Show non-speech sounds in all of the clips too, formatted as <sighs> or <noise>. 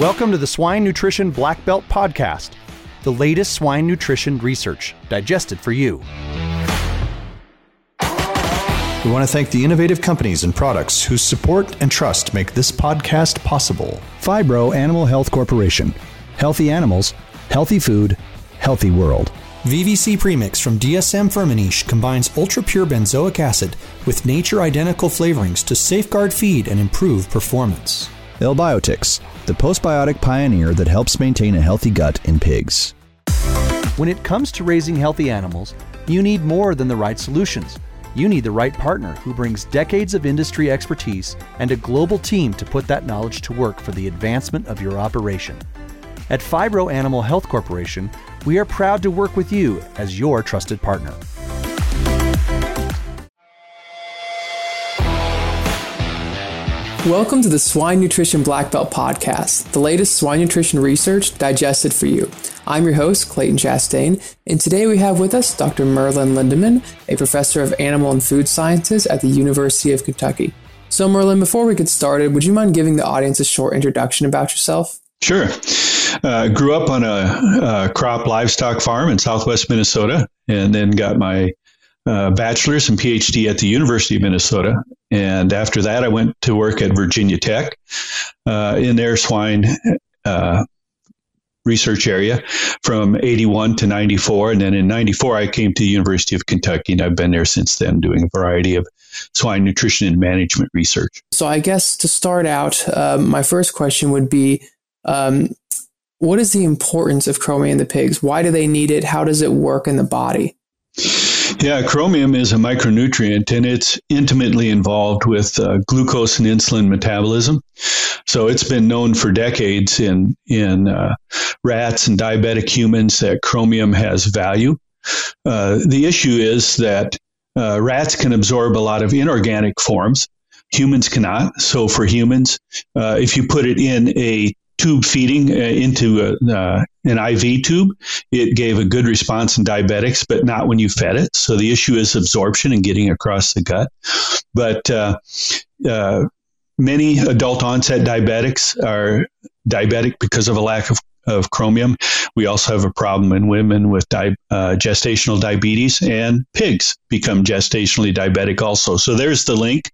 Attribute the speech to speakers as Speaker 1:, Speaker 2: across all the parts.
Speaker 1: Welcome to the Swine Nutrition Black Belt Podcast, the latest swine nutrition research digested for you. We want to thank the innovative companies and products whose support and trust make this podcast possible. Phibro Animal Health Corporation. Healthy animals, healthy food, healthy world. VVC Premix from DSM Firmenich combines ultra pure benzoic acid with nature identical flavorings to safeguard feed and improve performance.
Speaker 2: L-Biotix, the postbiotic pioneer that helps maintain a healthy gut in pigs.
Speaker 1: When it comes to raising healthy animals, you need more than the right solutions. You need the right partner who brings decades of industry expertise and a global team to put that knowledge to work for the advancement of your operation. At Phibro Animal Health Corporation, we are proud to work with you as your trusted partner.
Speaker 3: Welcome to the Swine Nutrition Black Belt Podcast, the latest swine nutrition research digested for you. I'm your host, Clayton Chastain, and today we have with us Dr. Merlin Lindemann, a professor of animal and food sciences at the University of Kentucky. So, Merlin, before we get started, would you mind giving the audience a short introduction about yourself?
Speaker 4: Sure. Uh, grew up on a, a crop livestock farm in southwest Minnesota and then got my uh, bachelor's and PhD at the University of Minnesota. And after that, I went to work at Virginia Tech uh, in their swine uh, research area from 81 to 94. And then in 94, I came to the University of Kentucky, and I've been there since then doing a variety of swine nutrition and management research.
Speaker 3: So, I guess to start out, um, my first question would be um, what is the importance of chromium in the pigs? Why do they need it? How does it work in the body?
Speaker 4: Yeah, chromium is a micronutrient and it's intimately involved with uh, glucose and insulin metabolism. So it's been known for decades in in uh, rats and diabetic humans that chromium has value. Uh, the issue is that uh, rats can absorb a lot of inorganic forms. Humans cannot. So for humans, uh, if you put it in a tube feeding uh, into a, uh, an IV tube, it gave a good response in diabetics, but not when you fed it. So the issue is absorption and getting across the gut. But uh, uh, many adult onset diabetics are diabetic because of a lack of, of chromium. We also have a problem in women with di- uh, gestational diabetes, and pigs become gestationally diabetic also. So there's the link.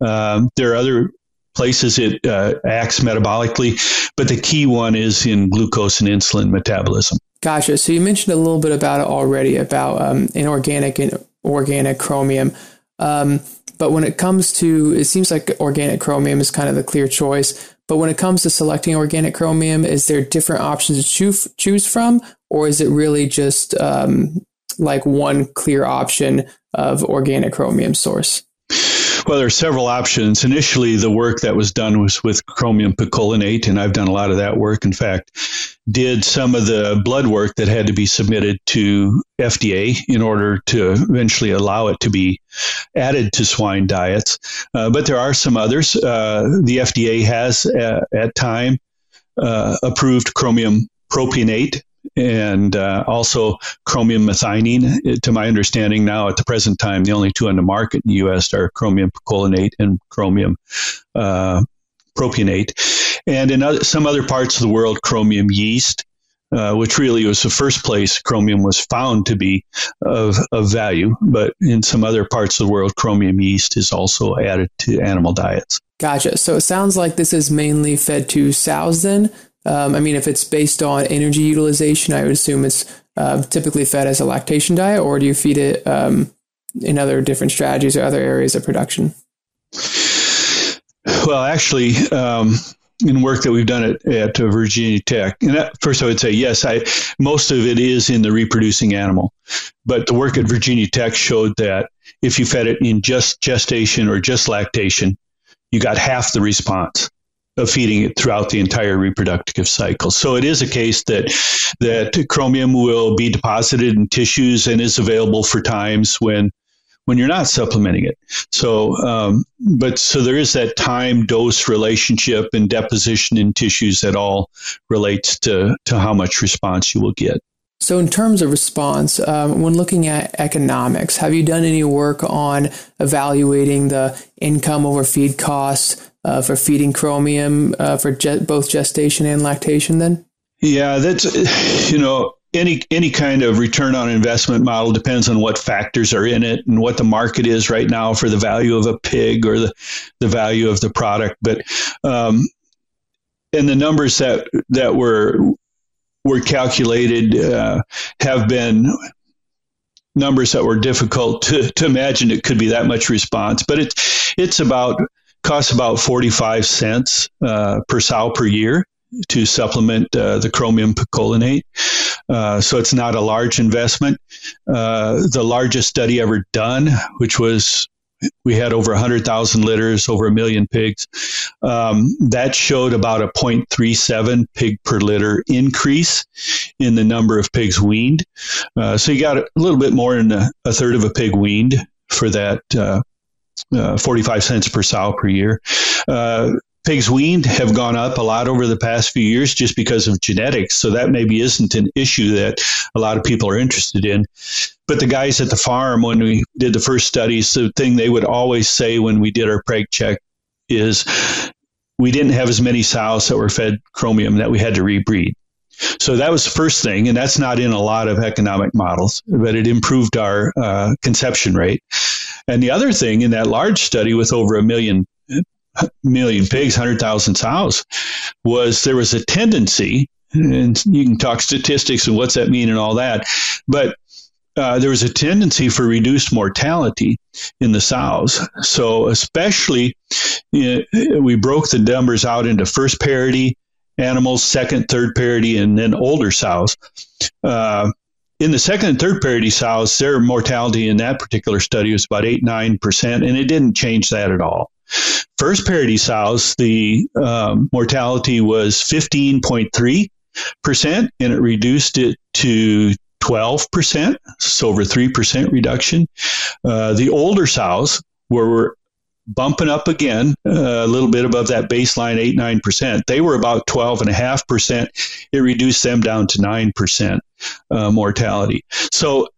Speaker 4: Um, there are other places it uh, acts metabolically, but the key one is in glucose and insulin metabolism.
Speaker 3: Gotcha. So you mentioned a little bit about it already about um, inorganic and organic chromium. Um, but when it comes to, it seems like organic chromium is kind of the clear choice. But when it comes to selecting organic chromium, is there different options to choose, choose from, or is it really just um, like one clear option of organic chromium source?
Speaker 4: Well, there are several options. Initially, the work that was done was with chromium picolinate, and I've done a lot of that work. In fact, did some of the blood work that had to be submitted to FDA in order to eventually allow it to be added to swine diets. Uh, but there are some others. Uh, the FDA has, uh, at time, uh, approved chromium propionate and uh, also chromium methionine. To my understanding now, at the present time, the only two on the market in the U.S. are chromium picolinate and chromium uh, propionate. And in other, some other parts of the world, chromium yeast, uh, which really was the first place chromium was found to be of, of value. But in some other parts of the world, chromium yeast is also added to animal diets.
Speaker 3: Gotcha. So it sounds like this is mainly fed to sows then. Um, I mean, if it's based on energy utilization, I would assume it's uh, typically fed as a lactation diet, or do you feed it um, in other different strategies or other areas of production?
Speaker 4: Well, actually, um, in work that we've done at, at Virginia Tech, and that, first I would say yes, I most of it is in the reproducing animal, but the work at Virginia Tech showed that if you fed it in just gestation or just lactation, you got half the response of feeding it throughout the entire reproductive cycle. So it is a case that that chromium will be deposited in tissues and is available for times when when you're not supplementing it. So, um, but so there is that time dose relationship and deposition in tissues that all relates to to how much response you will get.
Speaker 3: So, in terms of response, um, when looking at economics, have you done any work on evaluating the income over feed costs uh, for feeding chromium uh, for ge- both gestation and lactation then?
Speaker 4: Yeah, that's, <sighs> you know, any any kind of return on investment model depends on what factors are in it and what the market is right now for the value of a pig or the, the value of the product. But um, and the numbers that that were were calculated uh, have been numbers that were difficult to, to imagine it could be that much response. But it's it's about costs about forty five cents uh, per sow per year to supplement uh, the chromium picolinate. Uh, so it's not a large investment. Uh, the largest study ever done, which was we had over 100,000 litters, over a million pigs. Um, that showed about a 0.37 pig per litter increase in the number of pigs weaned. Uh, so you got a little bit more than a, a third of a pig weaned for that uh, 45 cents per sow per year. Uh, pigs weaned have gone up a lot over the past few years just because of genetics. So that maybe isn't an issue that a lot of people are interested in. But the guys at the farm, when we did the first studies, the thing they would always say when we did our preg check is we didn't have as many sows that were fed chromium that we had to rebreed. So that was the first thing, and that's not in a lot of economic models, but it improved our uh, conception rate. And the other thing in that large study with over a million million pigs, 100,000 sows, was there was a tendency, and you can talk statistics and what's that mean and all that, but uh, there was a tendency for reduced mortality in the sows. So, especially, you know, we broke the numbers out into first parity animals, second, third parity, and then older sows. Uh, in the second and third parity sows, their mortality in that particular study was about 8 9%, and it didn't change that at all. First parity sows, the um, mortality was 15.3%, and it reduced it to 12%, so over 3% reduction. Uh, the older sows were bumping up again uh, a little bit above that baseline 8 9% they were about 12.5% it reduced them down to 9% uh, mortality. So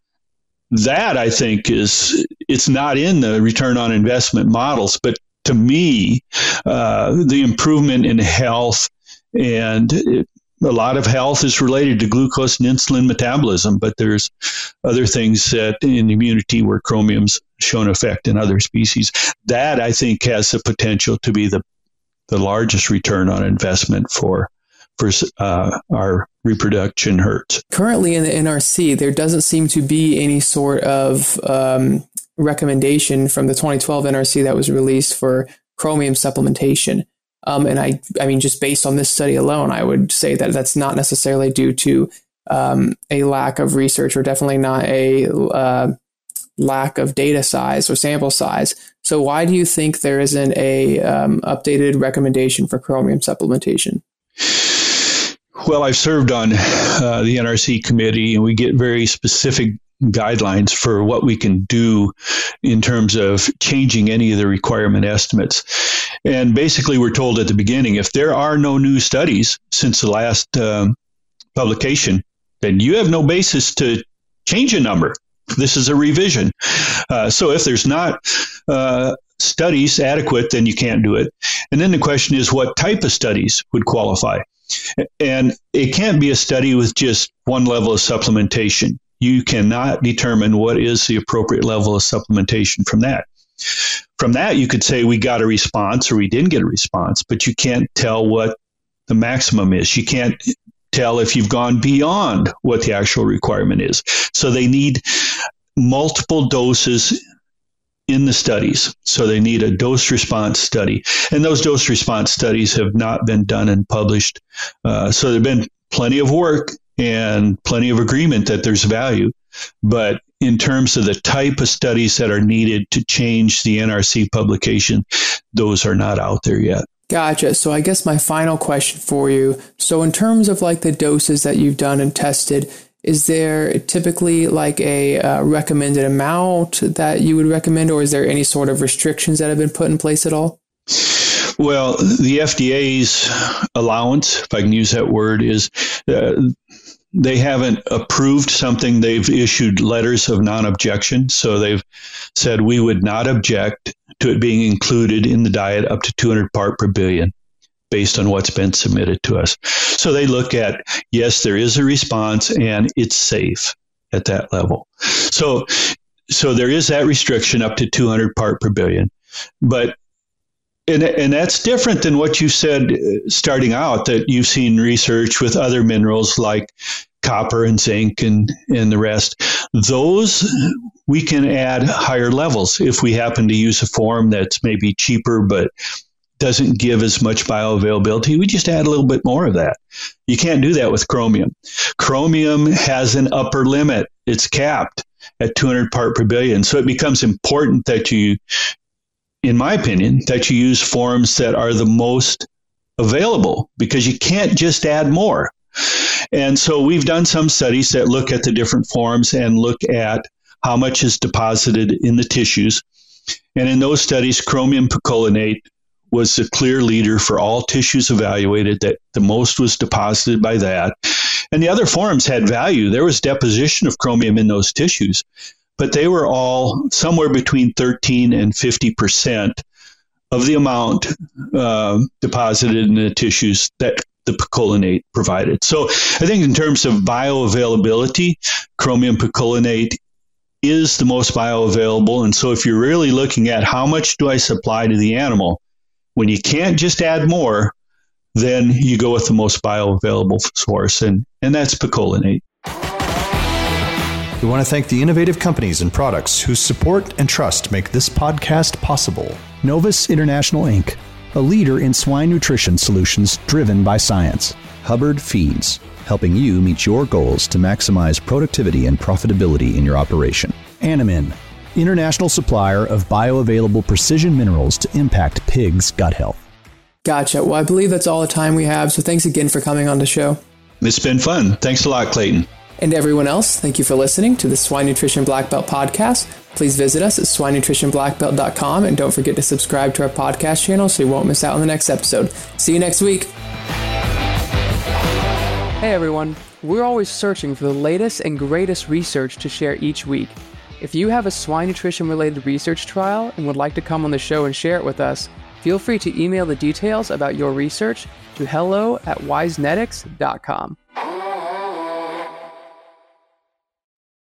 Speaker 4: that i think is it's not in the return on investment models but to me, uh, the improvement in health and a lot of health is related to glucose and insulin metabolism, but there's other things that in immunity where chromium's shown effect in other species. That I think has the potential to be the the largest return on investment for for uh, our reproduction herds.
Speaker 3: Currently in the NRC, there doesn't seem to be any sort of um, recommendation from the 2012 NRC that was released for chromium supplementation. Um, and I, I mean, just based on this study alone, I would say that that's not necessarily due to um, a lack of research or definitely not a uh, lack of data size or sample size. So why do you think there isn't a um, updated recommendation for chromium supplementation?
Speaker 4: Well, I've served on uh, the NRC committee, and we get very specific guidelines for what we can do in terms of changing any of the requirement estimates. And basically, we're told at the beginning if there are no new studies since the last um, publication, then you have no basis to change a number. This is a revision. Uh, so if there's not uh, studies adequate, then you can't do it. And then the question is what type of studies would qualify? And it can't be a study with just one level of supplementation you cannot determine what is the appropriate level of supplementation from that. From that, you could say we got a response or we didn't get a response, but you can't tell what the maximum is. You can't tell if you've gone beyond what the actual requirement is. So they need multiple doses in the studies. So they need a dose response study. And those dose response studies have not been done and published. Uh, so there have been plenty of work and plenty of agreement that there's value. But in terms of the type of studies that are needed to change the NRC publication, those are not out there yet.
Speaker 3: Gotcha. So I guess my final question for you. So in terms of like the doses that you've done and tested, is there typically like a uh, recommended amount that you would recommend, or is there any sort of restrictions that have been put in place at all?
Speaker 4: Well, the FDA's allowance, if I can use that word, is uh, they haven't approved something. They've issued letters of non-objection. So they've said we would not object to it being included in the diet up to 200 part per billion based on what's been submitted to us. So they look at, yes, there is a response and it's safe at that level. So, so there is that restriction up to 200 part per billion. But and, and that's different than what you said uh, starting out that you've seen research with other minerals like copper and zinc and, and the rest. Those we can add higher levels if we happen to use a form that's maybe cheaper but doesn't give as much bioavailability. We just add a little bit more of that. You can't do that with chromium. Chromium has an upper limit. It's capped at 200 part per billion. So it becomes important that you in my opinion, that you use forms that are the most available because you can't just add more. And so we've done some studies that look at the different forms and look at how much is deposited in the tissues. And in those studies, chromium picolinate was the clear leader for all tissues evaluated, that the most was deposited by that. And the other forms had value. There was deposition of chromium in those tissues but they were all somewhere between 13 and 50 percent of the amount uh, deposited in the tissues that the picolinate provided. So I think in terms of bioavailability, chromium picolinate is the most bioavailable. And so if you're really looking at how much do I supply to the animal, when you can't just add more, then you go with the most bioavailable source, and, and that's picolinate.
Speaker 1: We want to thank the innovative companies and products whose support and trust make this podcast possible. Novus International Inc., a leader in swine nutrition solutions driven by science.
Speaker 2: Hubbard Feeds, helping you meet your goals to maximize productivity and profitability in your operation.
Speaker 1: Animine, international supplier of bioavailable precision minerals to impact pigs' gut health.
Speaker 3: Gotcha. Well, I believe that's all the time we have. So thanks again for coming on the show.
Speaker 4: It's been fun. Thanks a lot, Clayton.
Speaker 3: And everyone else, thank you for listening to the Swine Nutrition Black Belt podcast. Please visit us at swinenutritionblackbelt.com and don't forget to subscribe to our podcast channel so you won't miss out on the next episode. See you next week. Hey everyone, we're always searching for the latest and greatest research to share each week. If you have a swine nutrition related research trial and would like to come on the show and share it with us, feel free to email the details about your research to hello at wisenetics.com.